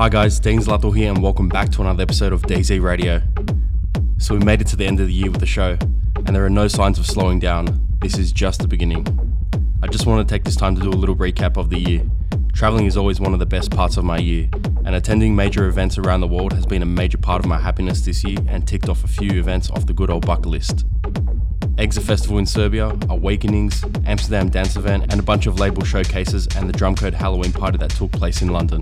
Hi guys, Dean Zlato here and welcome back to another episode of DZ Radio. So we made it to the end of the year with the show, and there are no signs of slowing down. This is just the beginning. I just want to take this time to do a little recap of the year. Traveling is always one of the best parts of my year, and attending major events around the world has been a major part of my happiness this year and ticked off a few events off the good old bucket list. EXIT Festival in Serbia, Awakenings, Amsterdam Dance Event, and a bunch of label showcases and the Drumcode Halloween party that took place in London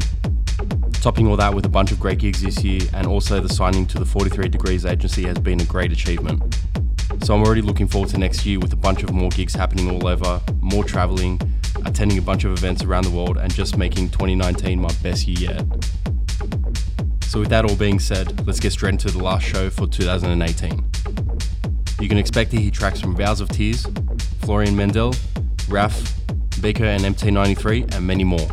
topping all that with a bunch of great gigs this year, and also the signing to the 43 Degrees agency has been a great achievement. So I'm already looking forward to next year with a bunch of more gigs happening all over, more traveling, attending a bunch of events around the world, and just making 2019 my best year yet. So, with that all being said, let's get straight into the last show for 2018. You can expect to hear tracks from Vale Of Tears, Florian Meindl, Rraph, Beico and MT93, and many more.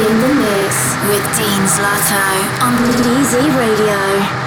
In the mix with Dean Zlato on DZ Radio.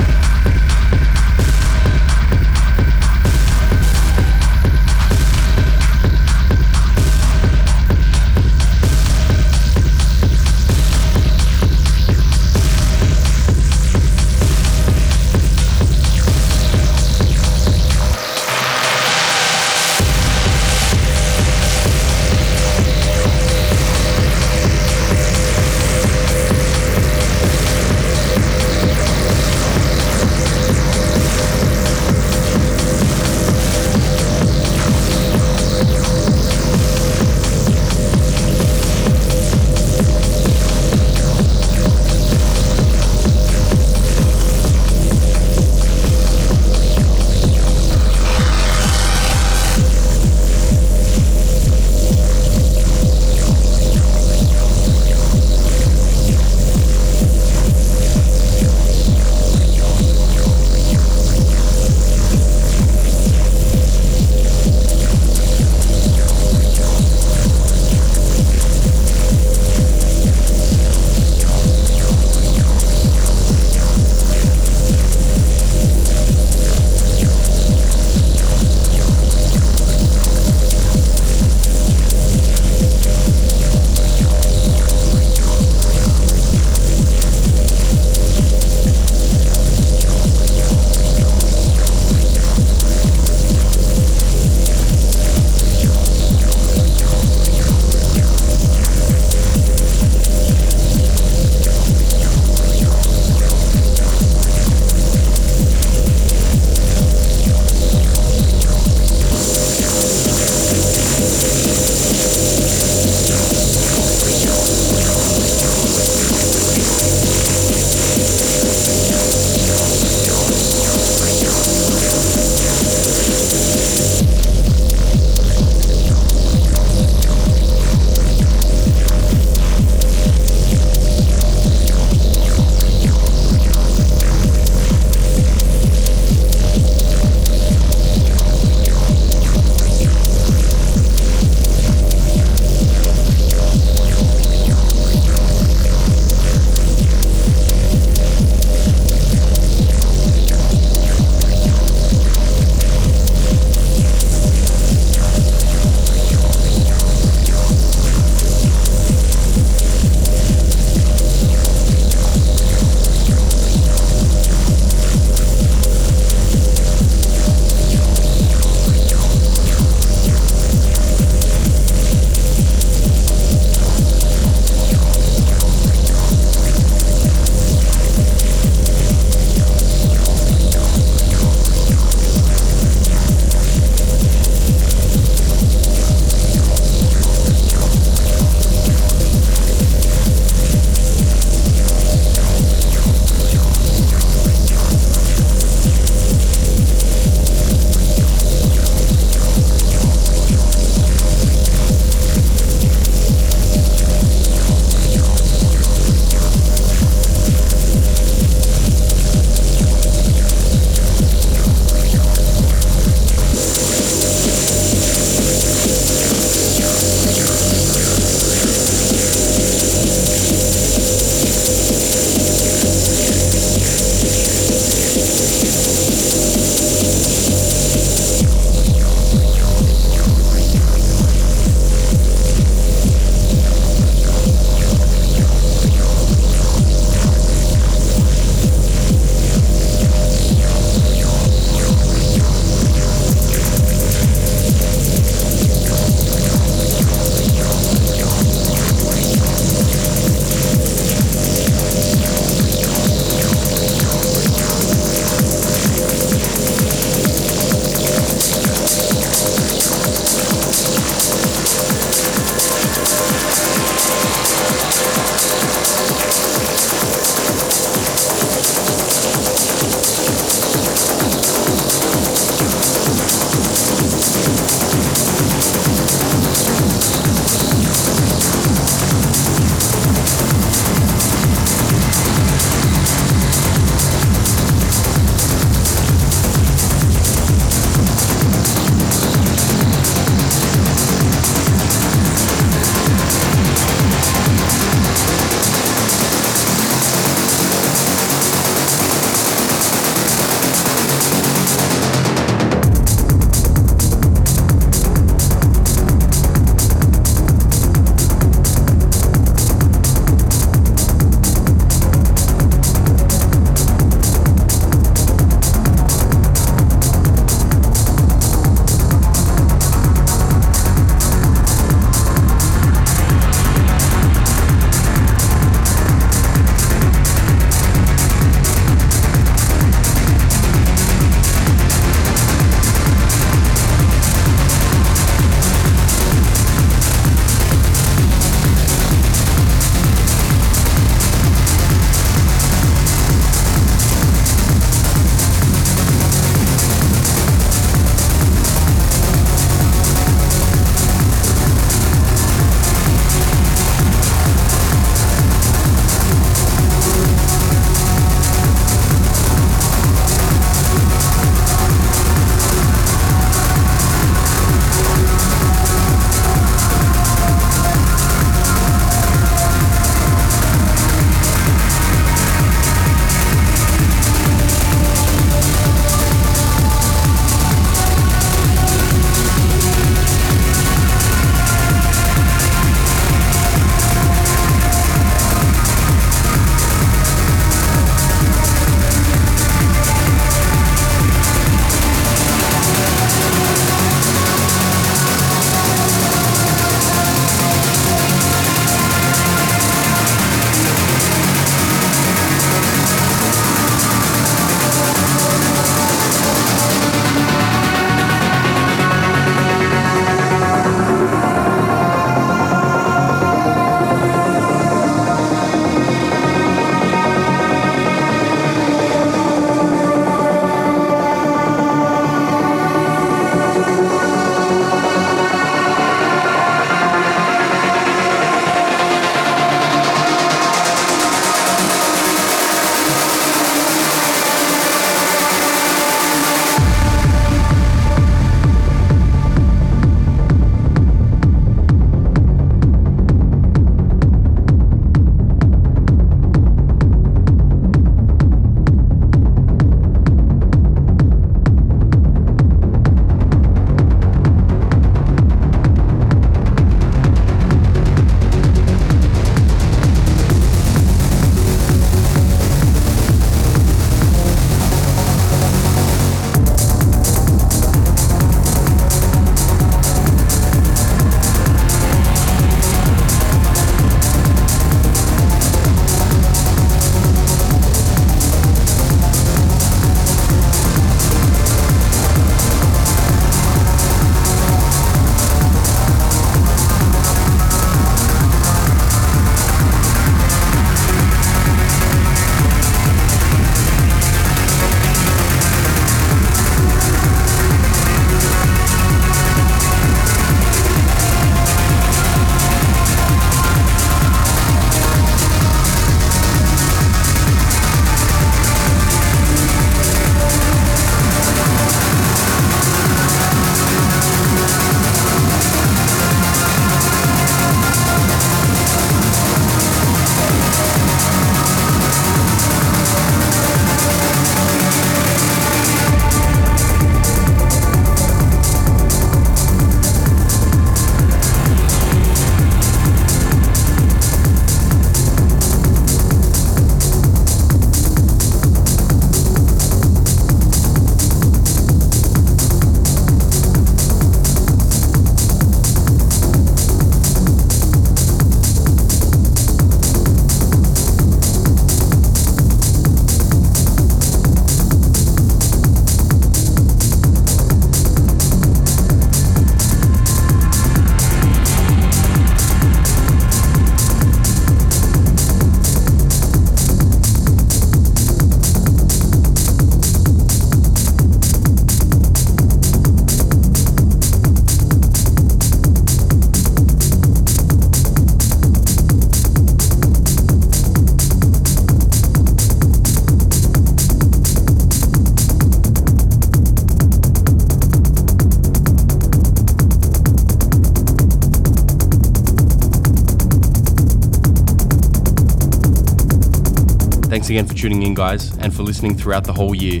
Tuning in, guys, and for listening throughout the whole year.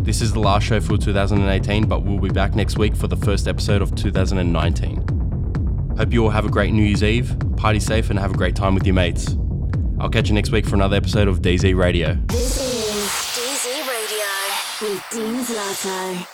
This is the last show for 2018, but we'll be back next week for the first episode of 2019. Hope you all have a great New Year's Eve, party safe, and have a great time with your mates. I'll catch you next week for another episode of DZ Radio. This is DZ Radio with Dean Zlato.